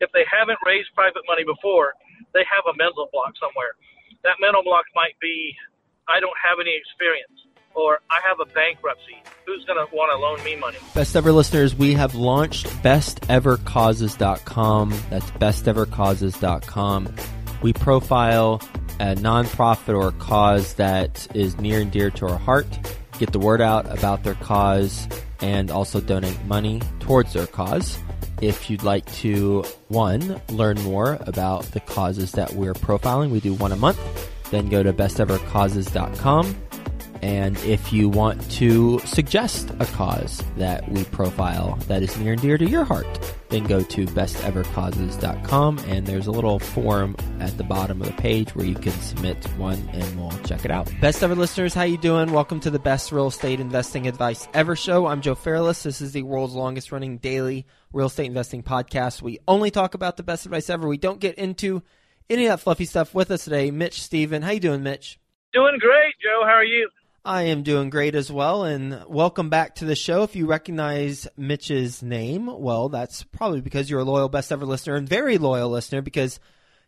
if they haven't raised private money before, they have a mental block somewhere. That mental block might be, I don't have any experience, or I have a bankruptcy. Who's going to want to loan me money? Best ever listeners, we have launched bestevercauses.com. That's bestevercauses.com. We profile a nonprofit or a cause that is near and dear to our heart, get the word out about their cause, and also donate money towards their cause. If you'd like to, one, learn more about the causes that we're profiling, we do one a month, then go to bestevercauses.com. And if you want to suggest a cause that we profile that is near and dear to your heart, then go to bestevercauses.com and there's a little form at the bottom of the page where you can submit one and we'll check it out. Best ever listeners, how you doing? Welcome to the best real estate investing advice ever show. I'm Joe Fairless. This is the world's longest running daily real estate investing podcast. We only talk about the best advice ever. We don't get into any of that fluffy stuff with us today. Mitch Stephen. How you doing, Mitch? Doing great, Joe. How are you? I am doing great as well, and welcome back to the show. If you recognize Mitch's name, well, that's probably because you're a loyal best ever listener and very loyal listener because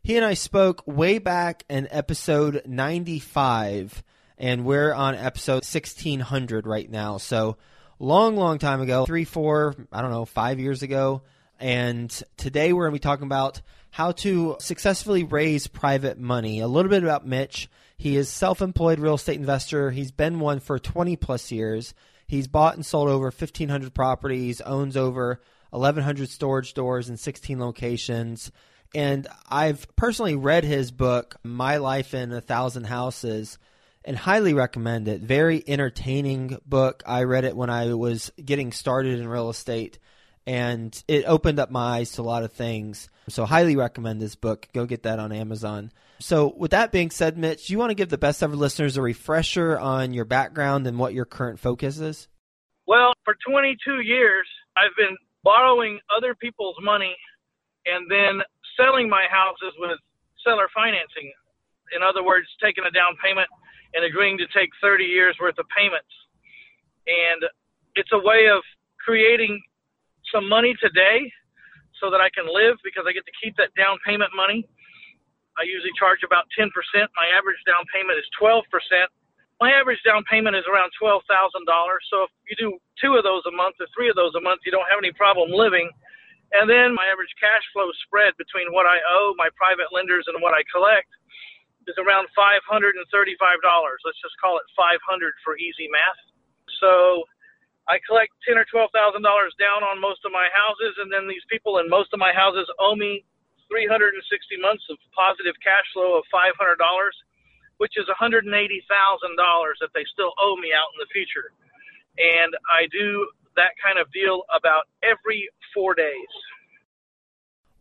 he and I spoke way back in episode 95, and we're on episode 1600 right now. So, long, long time ago, three, four, I don't know, five years ago. And today we're going to be talking about how to successfully raise private money, a little bit about Mitch he is self-employed real estate investor. He's been one for 20 plus years. He's bought and sold over 1500 properties, owns over 1100 storage doors in 16 locations. And I've personally read his book, My Life in a Thousand Houses, and highly recommend it. Very entertaining book. I read it when I was getting started in real estate and it opened up my eyes to a lot of things. So highly recommend this book. Go get that on Amazon. So, with that being said, Mitch, you want to give the best ever listeners a refresher on your background and what your current focus is? Well, for 22 years, I've been borrowing other people's money and then selling my houses with seller financing. In other words, taking a down payment and agreeing to take 30 years worth of payments. And it's a way of creating some money today so that I can live because I get to keep that down payment money I usually charge about 10%. My average down payment is 12%. My average down payment is around $12,000. So if you do two of those a month or three of those a month, you don't have any problem living. And then my average cash flow spread between what I owe my private lenders and what I collect is around $535. Let's just call it 500 for easy math. So I collect ten or twelve thousand dollars down on most of my houses, and then these people in most of my houses owe me 360 months of positive cash flow of $500, which is $180,000 that they still owe me out in the future. And I do that kind of deal about every four days.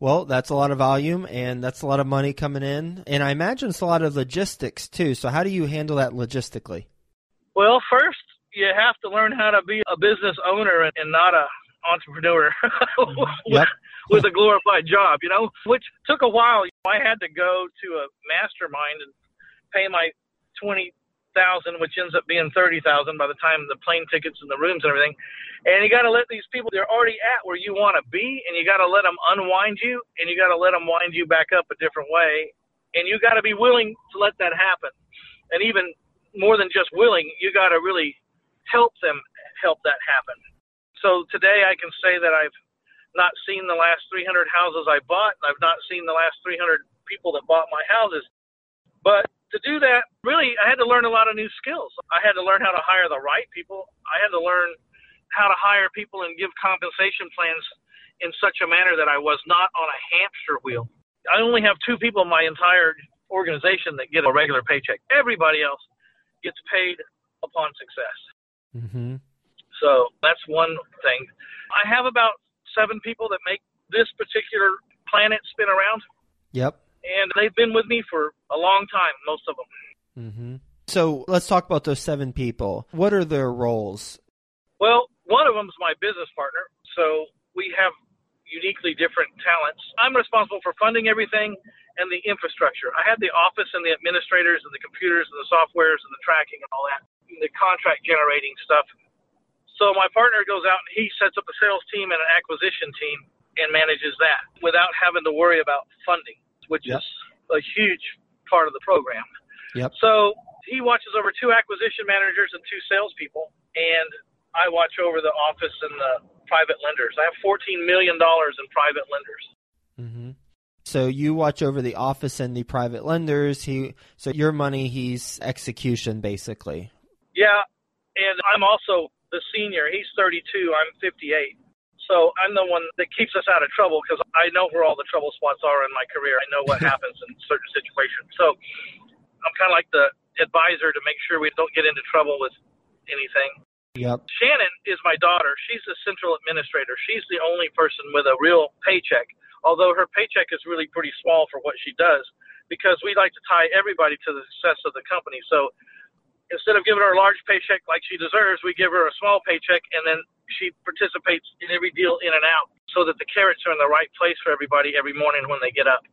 Well, that's a lot of volume and that's a lot of money coming in. And I imagine it's a lot of logistics too. So, how do you handle that logistically? Well, first, you have to learn how to be a business owner and not a entrepreneur. yep with a glorified job, you know, which took a while. I had to go to a mastermind and pay my twenty thousand, which ends up being thirty thousand by the time the plane tickets and the rooms and everything. And you got to let these people they're already at where you want to be, and you got to let them unwind you, and you got to let them wind you back up a different way, and you got to be willing to let that happen. And even more than just willing, you got to really help them help that happen. So today I can say that I've not seen the last 300 houses I bought. I've not seen the last 300 people that bought my houses. But to do that, really, I had to learn a lot of new skills. I had to learn how to hire the right people. I had to learn how to hire people and give compensation plans in such a manner that I was not on a hamster wheel. I only have two people in my entire organization that get a regular paycheck. Everybody else gets paid upon success. Mm-hmm. So that's one thing. I have about seven people that make this particular planet spin around. Yep. And they've been with me for a long time, most of them. Mm-hmm. So let's talk about those seven people. What are their roles? Well, one of them is my business partner. So we have uniquely different talents. I'm responsible for funding everything and the infrastructure. I have the office and the administrators and the computers and the softwares and the tracking and all that, the contract generating stuff. So my partner goes out and he sets up a sales team and an acquisition team. and manages that without having to worry about funding, which Yep. is a huge part of the program. Yep. So he watches over two acquisition managers and two salespeople, and I watch over the office and the private lenders. I have $14 million in private lenders. Mm-hmm. So you watch over the office and the private lenders. He so your money, he's execution basically. Yeah, and I'm also the senior. He's 32. I'm 58. So I'm the one that keeps us out of trouble because I know where all the trouble spots are in my career. I know what happens in certain situations. So I'm kind of like the advisor to make sure we don't get into trouble with anything. Yep. Shannon is my daughter. She's the central administrator. She's the only person with a real paycheck, although her paycheck is really pretty small for what she does because we like to tie everybody to the success of the company. So instead of giving her a large paycheck like she deserves, we give her a small paycheck and then she participates in every deal in and out so that the carrots are in the right place for everybody every morning when they get up.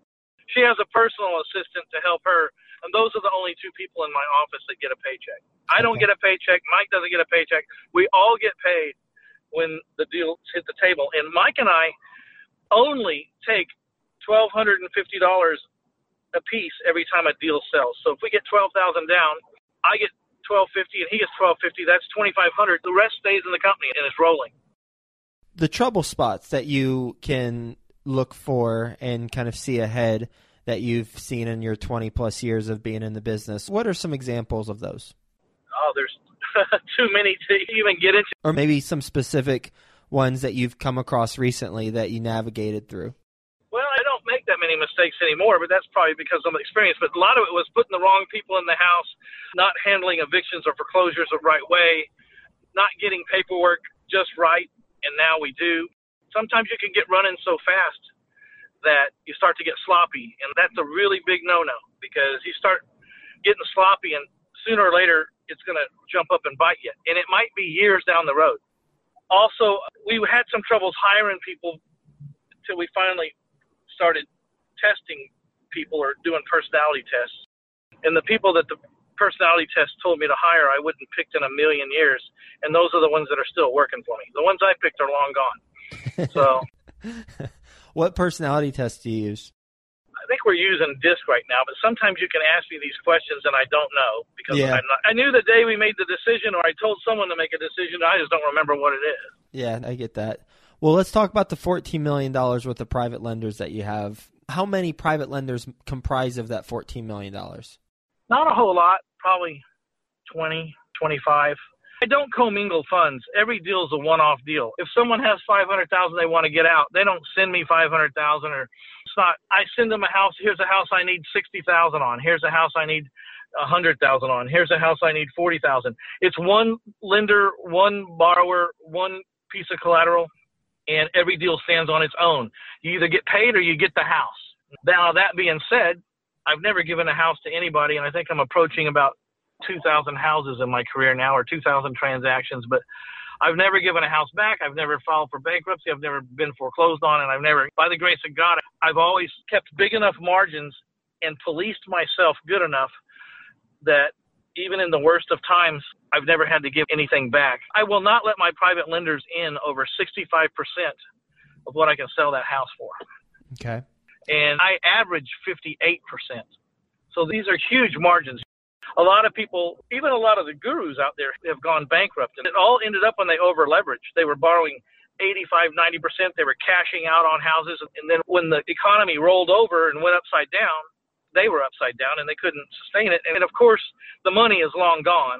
She has a personal assistant to help her, and those are the only two people in my office that get a paycheck. I don't get a paycheck. Mike doesn't get a paycheck. We all get paid when the deals hit the table. And Mike and I only take twelve hundred and fifty dollars a piece every time a deal sells. So if we get twelve thousand down, I get twelve fifty and he gets twelve fifty. That's twenty five hundred. The rest stays in the company and it's rolling. The trouble spots that you can look for and kind of see ahead that you've seen in your 20 plus years of being in the business. What are some examples of those? Oh, there's too many to even get into. Or maybe some specific ones that you've come across recently that you navigated through? Many mistakes anymore, but that's probably because of experience. But a lot of it was putting the wrong people in the house, not handling evictions or foreclosures the right way, not getting paperwork just right, and now we do. Sometimes you can get running so fast that you start to get sloppy, and that's a really big no-no because you start getting sloppy, and sooner or later it's going to jump up and bite you, and it might be years down the road. Also, we had some troubles hiring people until we finally started testing people or doing personality tests. And the people that the personality test told me to hire, I wouldn't picked in a million years. And those are the ones that are still working for me. The ones I picked are long gone. So what personality test do you use? I think we're using DISC right now, but sometimes you can ask me these questions and I don't know because Yeah. I'm not, I knew the day we made the decision or I told someone to make a decision. I just don't remember what it is. Yeah, I get that. Well, let's talk about the $14 million worth of private lenders that you have. How many private lenders comprise of that $14 million? Not a whole lot, probably 20, 25. I don't commingle funds. Every deal is a one-off deal. If someone has 500,000 they want to get out, they don't send me 500,000 or it's not I send them a house, here's a house I need 60,000 on. Here's a house I need a 100,000 on. Here's a house I need 40,000. It's one lender, one borrower, one piece of collateral and every deal stands on its own. You either get paid or you get the house. Now that being said, I've never given a house to anybody, and I think I'm approaching about 2,000 houses in my career now, or 2,000 transactions. But I've never given a house back. I've never filed for bankruptcy. I've never been foreclosed on, and I've never, by the grace of God, I've always kept big enough margins and policed myself good enough that even in the worst of times, I've never had to give anything back. I will not let my private lenders in over 65% of what I can sell that house for Okay. and I average 58%. So these are huge margins. A lot of people, even a lot of the gurus out there, have gone bankrupt. And it all ended up when they over leveraged. They were borrowing 85, 90%. They were cashing out on houses. And then when the economy rolled over and went upside down, they were upside down and they couldn't sustain it. And of course, the money is long gone.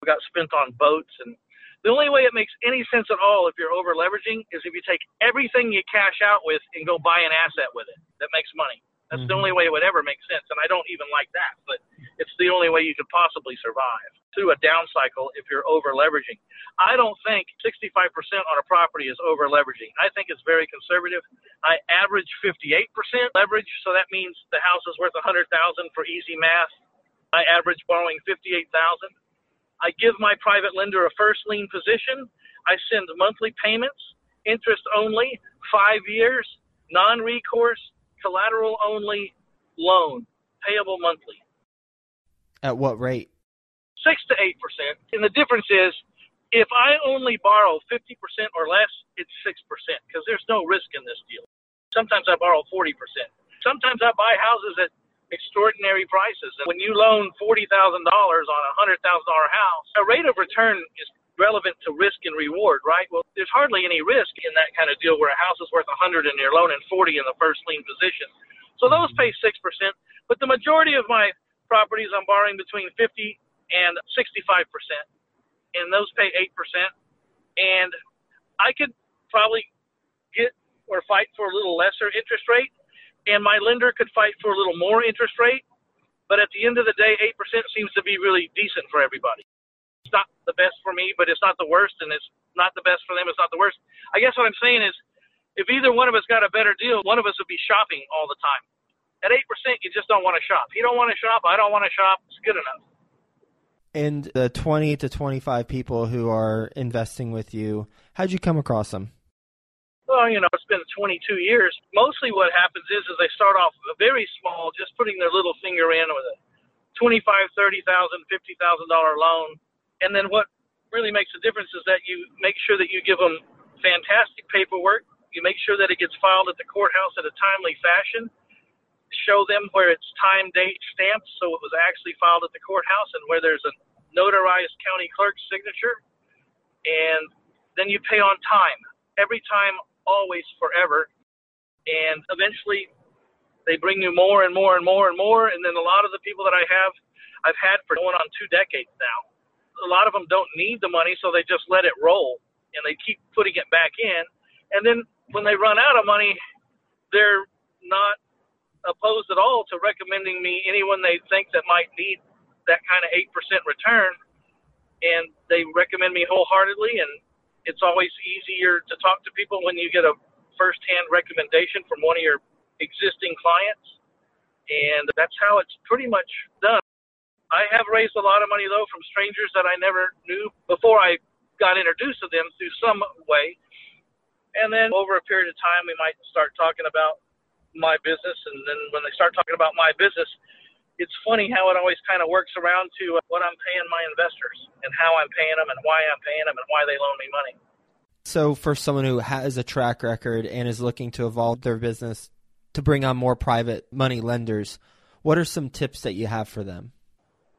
We got spent on boats. And the only way it makes any sense at all if you're over leveraging is if you take everything you cash out with and go buy an asset with it that makes money. That's the Mhm. only way it would ever make sense. And I don't even like that, but it's the only way you could possibly survive through a down cycle if you're over leveraging. I don't think 65% on a property is over leveraging. I think it's very conservative. I average 58% leverage, so that means the house is worth 100,000 for easy math. I average borrowing 58,000. I give my private lender a first lien position. I send monthly payments, interest only, 5 years, non-recourse, collateral only loan, payable monthly. At what rate? six to eight percent. And the difference is, If I only borrow 50% or less, it's 6% because there's no risk in this deal. Sometimes I borrow 40%. Sometimes I buy houses at extraordinary prices. And when you loan $40,000 on a $100,000 house, a rate of return is relevant to risk and reward, right? Well, there's hardly any risk in that kind of deal where a house is worth 100 and you're loaning 40 in the first lien position. So those pay 6%, but the majority of my properties I'm borrowing between 50 and 65%, and those pay 8%. And I could probably get or fight for a little lesser interest rate, and my lender could fight for a little more interest rate. But at the end of the day, 8% seems to be really decent for everybody not the best for me, but it's not the worst, and it's not the best for them. It's not the worst. I guess what I'm saying is, if either one of us got a better deal, one of us would be shopping all the time. At eight percent, you just don't want to shop. You don't want to shop. I don't want to shop. It's good enough. And the 20 to 25 people who are investing with you, how'd you come across them? Well, you know, it's been 22 years. Mostly what happens is, is they start off very small, just putting their little finger in with a 25, 30,000, $50,000 loan and then what really makes a difference is that you make sure that you give them fantastic paperwork. You make sure that it gets filed at the courthouse in a timely fashion. Show them where it's time, date stamped, so it was actually filed at the courthouse, and where there's a notarized county clerk's signature. And then you pay on time, every time, always, forever. And eventually, they bring you more and more and more and more. And then a lot of the people that I have, I've had for going on two decades now a lot of them don't need the money, so they just let it roll and they keep putting it back in. And then when they run out of money, they're not opposed at all to recommending me anyone they think that might need that kind of 8% return. And they recommend me wholeheartedly. And it's always easier to talk to people when you get a firsthand recommendation from one of your existing clients. And that's how it's pretty much done. I have raised a lot of money though from strangers that I never knew before I got introduced to them through some way. And then over a period of time, we might start talking about my business. And then when they start talking about my business, it's funny how it always kind of works around to uh, what I'm paying my investors and how I'm paying them and why I'm paying them and why they loan me money. So, for someone who has a track record and is looking to evolve their business to bring on more private money lenders, what are some tips that you have for them?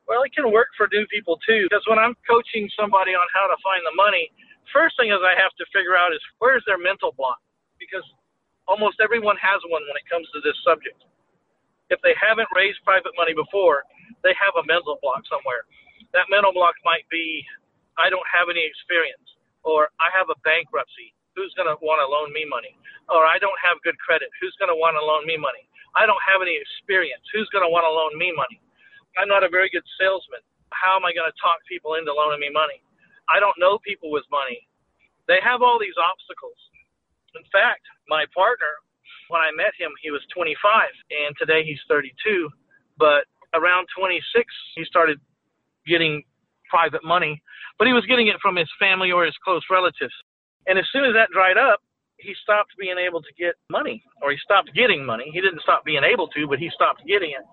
Well, it can work for new people too, because when I'm coaching somebody on how to find the money, first thing is I have to figure out is where's their mental block, because almost everyone has one when it comes to this subject. If they haven't raised private money before, they have a mental block somewhere. That mental block might be, I don't have any experience, or I have a bankruptcy. Who's going to want to loan me money? Or I don't have good credit. Who's going to want to loan me money? I don't have any experience. Who's going to want to loan me money? I'm not a very good salesman. How am I going to talk people into loaning me money? I don't know people with money. They have all these obstacles. In fact, my partner, when I met him, he was 25, and today he's 32. But around 26, he started getting private money, but he was getting it from his family or his close relatives. And as soon as that dried up, he stopped being able to get money, or he stopped getting money. He didn't stop being able to, but he stopped getting it.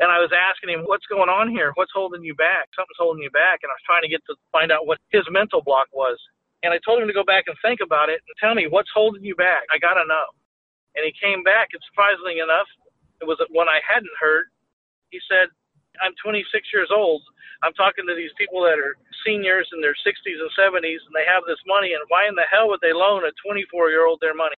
And I was asking him, what's going on here? What's holding you back? Something's holding you back. And I was trying to get to find out what his mental block was. And I told him to go back and think about it and tell me what's holding you back. I got to know. And he came back, and surprisingly enough, it was one I hadn't heard. He said, I'm 26 years old. I'm talking to these people that are seniors in their 60s and 70s, and they have this money, and why in the hell would they loan a 24 year old their money?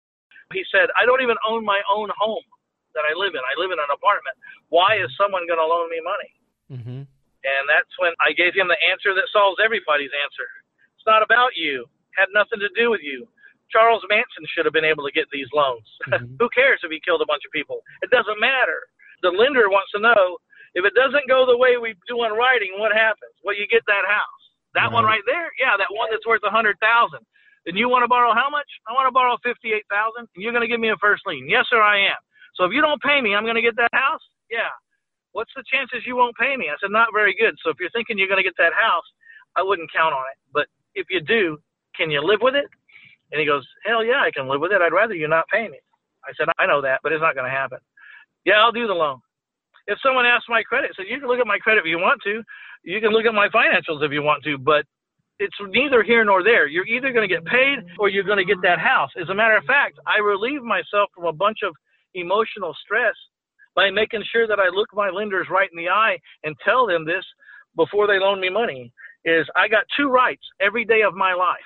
He said, I don't even own my own home that I live in. I live in an apartment. Why is someone going to loan me money? Mm-hmm. And that's when I gave him the answer that solves everybody's answer. It's not about you. Had nothing to do with you. Charles Manson should have been able to get these loans. Mm-hmm. Who cares if he killed a bunch of people? It doesn't matter. The lender wants to know if it doesn't go the way we do in writing, what happens? Well, you get that house. That right. one right there, yeah, that one that's worth a hundred thousand. Then you want to borrow how much? I want to borrow fifty-eight thousand. And you're going to give me a first lien? Yes, sir, I am. So if you don't pay me, I'm going to get that house? Yeah. What's the chances you won't pay me? I said, not very good. So if you're thinking you're going to get that house, I wouldn't count on it. But if you do, can you live with it? And he goes, hell yeah, I can live with it. I'd rather you not pay me. I said, I know that, but it's not going to happen. Yeah, I'll do the loan. If someone asks my credit, so you can look at my credit if you want to. You can look at my financials if you want to, but it's neither here nor there. You're either going to get paid or you're going to get that house. As a matter of fact, I relieve myself from a bunch of emotional stress by making sure that I look my lenders right in the eye and tell them this before they loan me money is I got two rights every day of my life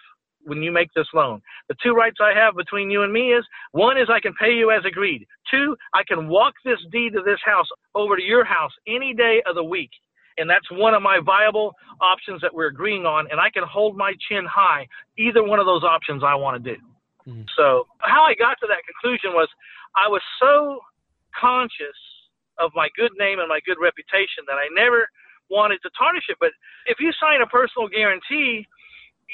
when you make this loan. The two rights I have between you and me is one is I can pay you as agreed. Two, I can walk this deed of this house over to your house any day of the week. And that's one of my viable options that we're agreeing on. And I can hold my chin high, either one of those options I want to do. Mm-hmm. So, how I got to that conclusion was I was so conscious of my good name and my good reputation that I never wanted to tarnish it. But if you sign a personal guarantee,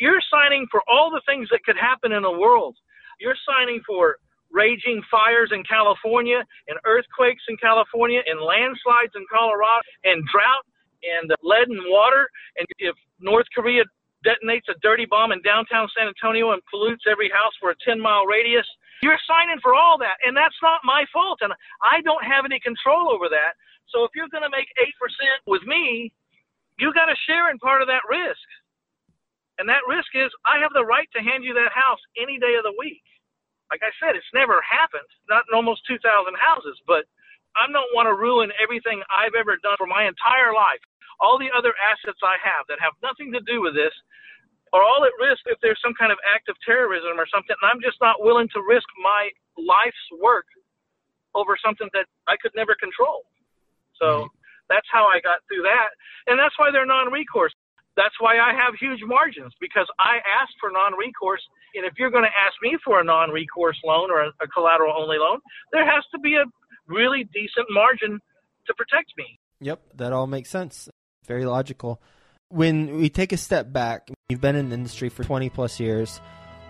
you're signing for all the things that could happen in the world. You're signing for raging fires in California, and earthquakes in California, and landslides in Colorado, and drought, and lead and water. And if North Korea detonates a dirty bomb in downtown San Antonio and pollutes every house for a 10 mile radius, you're signing for all that. And that's not my fault. And I don't have any control over that. So if you're going to make 8% with me, you got to share in part of that risk. And that risk is I have the right to hand you that house any day of the week. Like I said, it's never happened, not in almost 2,000 houses, but I don't want to ruin everything I've ever done for my entire life. All the other assets I have that have nothing to do with this are all at risk if there's some kind of act of terrorism or something. And I'm just not willing to risk my life's work over something that I could never control. So mm-hmm. that's how I got through that. And that's why they're non recourse. That's why I have huge margins because I asked for non recourse. And if you're going to ask me for a non recourse loan or a, a collateral only loan, there has to be a really decent margin to protect me. Yep, that all makes sense. Very logical. When we take a step back, you've been in the industry for 20 plus years.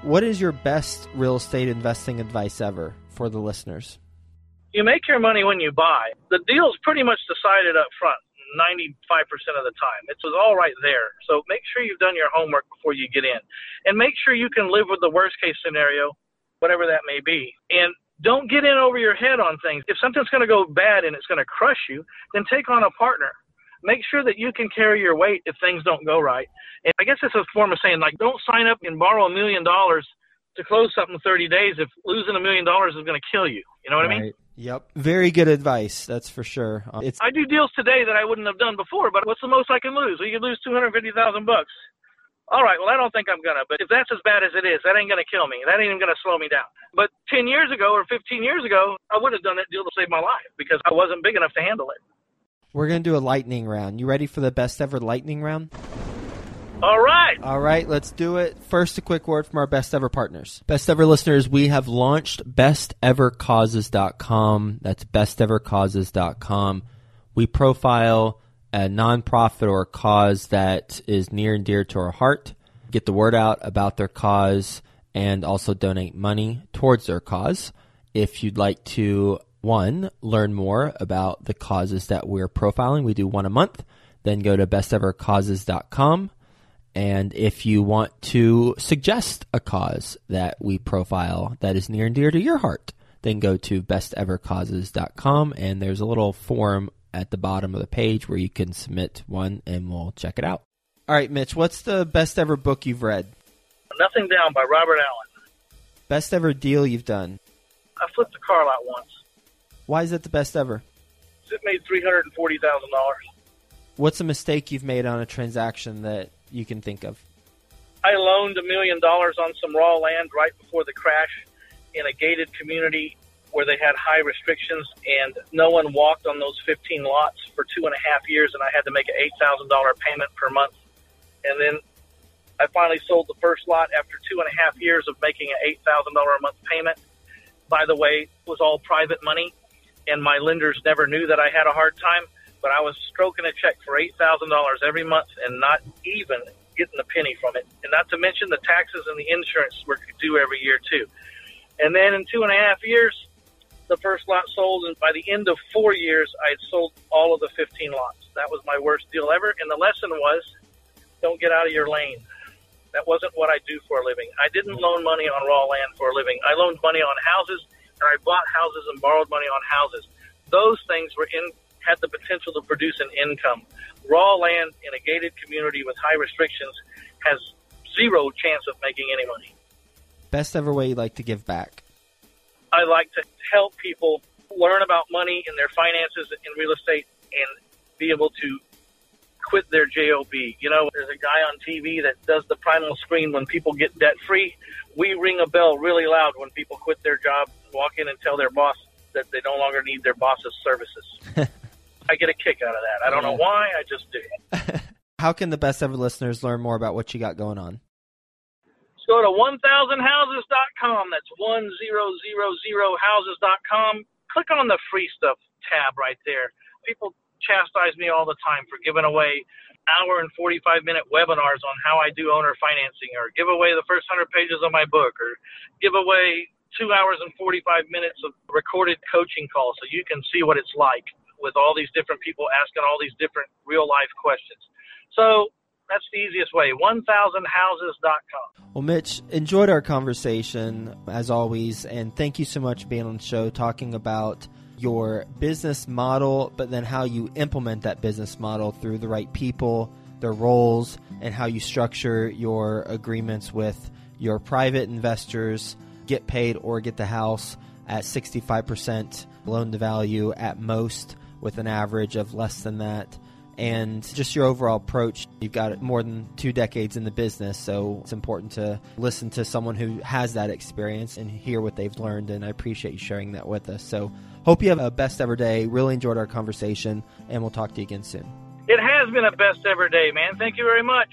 What is your best real estate investing advice ever for the listeners? You make your money when you buy. The deal's pretty much decided up front. 95% of the time. It's all right there. So make sure you've done your homework before you get in. And make sure you can live with the worst case scenario, whatever that may be. And don't get in over your head on things. If something's going to go bad and it's going to crush you, then take on a partner. Make sure that you can carry your weight if things don't go right. And I guess it's a form of saying, like, don't sign up and borrow a million dollars to close something in 30 days if losing a million dollars is going to kill you. You know what right. I mean? Yep. Very good advice. That's for sure. Uh, it's I do deals today that I wouldn't have done before, but what's the most I can lose? Well, you could lose 250,000 bucks. All right, well, I don't think I'm gonna, but if that's as bad as it is, that ain't gonna kill me. That ain't even gonna slow me down. But 10 years ago or 15 years ago, I would have done that deal to save my life because I wasn't big enough to handle it. We're gonna do a lightning round. You ready for the best ever lightning round? All right. All right, let's do it. First, a quick word from our best ever partners. Best ever listeners, we have launched bestevercauses.com. That's bestevercauses.com. We profile a nonprofit or a cause that is near and dear to our heart, get the word out about their cause, and also donate money towards their cause. If you'd like to, one, learn more about the causes that we're profiling, we do one a month. Then go to bestevercauses.com and if you want to suggest a cause that we profile that is near and dear to your heart, then go to bestevercauses.com and there's a little form at the bottom of the page where you can submit one and we'll check it out. All right, Mitch, what's the best ever book you've read? Nothing Down by Robert Allen. Best ever deal you've done? I flipped a car lot once. Why is that the best ever? It made $340,000. What's a mistake you've made on a transaction that you can think of? I loaned a million dollars on some raw land right before the crash in a gated community where they had high restrictions, and no one walked on those 15 lots for two and a half years, and I had to make an $8,000 payment per month. And then I finally sold the first lot after two and a half years of making an $8,000 a month payment. By the way, it was all private money, and my lenders never knew that I had a hard time but I was stroking a check for eight thousand dollars every month and not even getting a penny from it. And not to mention the taxes and the insurance we're due every year too. And then in two and a half years, the first lot sold, and by the end of four years, I had sold all of the 15 lots. That was my worst deal ever. And the lesson was, don't get out of your lane. That wasn't what I do for a living. I didn't loan money on raw land for a living. I loaned money on houses, and I bought houses and borrowed money on houses. Those things were in had the potential to produce an income. Raw land in a gated community with high restrictions has zero chance of making any money. Best ever way you like to give back? I like to help people learn about money and their finances in real estate and be able to quit their job. You know, there's a guy on TV that does the primal screen when people get debt free. We ring a bell really loud when people quit their job, walk in and tell their boss that they no longer need their boss's services. I get a kick out of that. I don't know why, I just do. How can the best ever listeners learn more about what you got going on? Just go to 1000houses.com. That's 1000houses.com. Click on the free stuff tab right there. People chastise me all the time for giving away hour and 45 minute webinars on how I do owner financing or give away the first 100 pages of my book or give away two hours and 45 minutes of recorded coaching calls so you can see what it's like with all these different people asking all these different real life questions. So that's the easiest way 1000houses.com. Well, Mitch, enjoyed our conversation as always, and thank you so much for being on the show talking about your business model, but then how you implement that business model through the right people, their roles, and how you structure your agreements with your private investors, get paid or get the house at 65% loan to value at most, with an average of less than that. And just your overall approach. You've got more than two decades in the business, so it's important to listen to someone who has that experience and hear what they've learned. And I appreciate you sharing that with us. So, Hope you have a best ever day. Really enjoyed our conversation, and we'll talk to you again soon. It has been a best ever day, man. Thank you very much.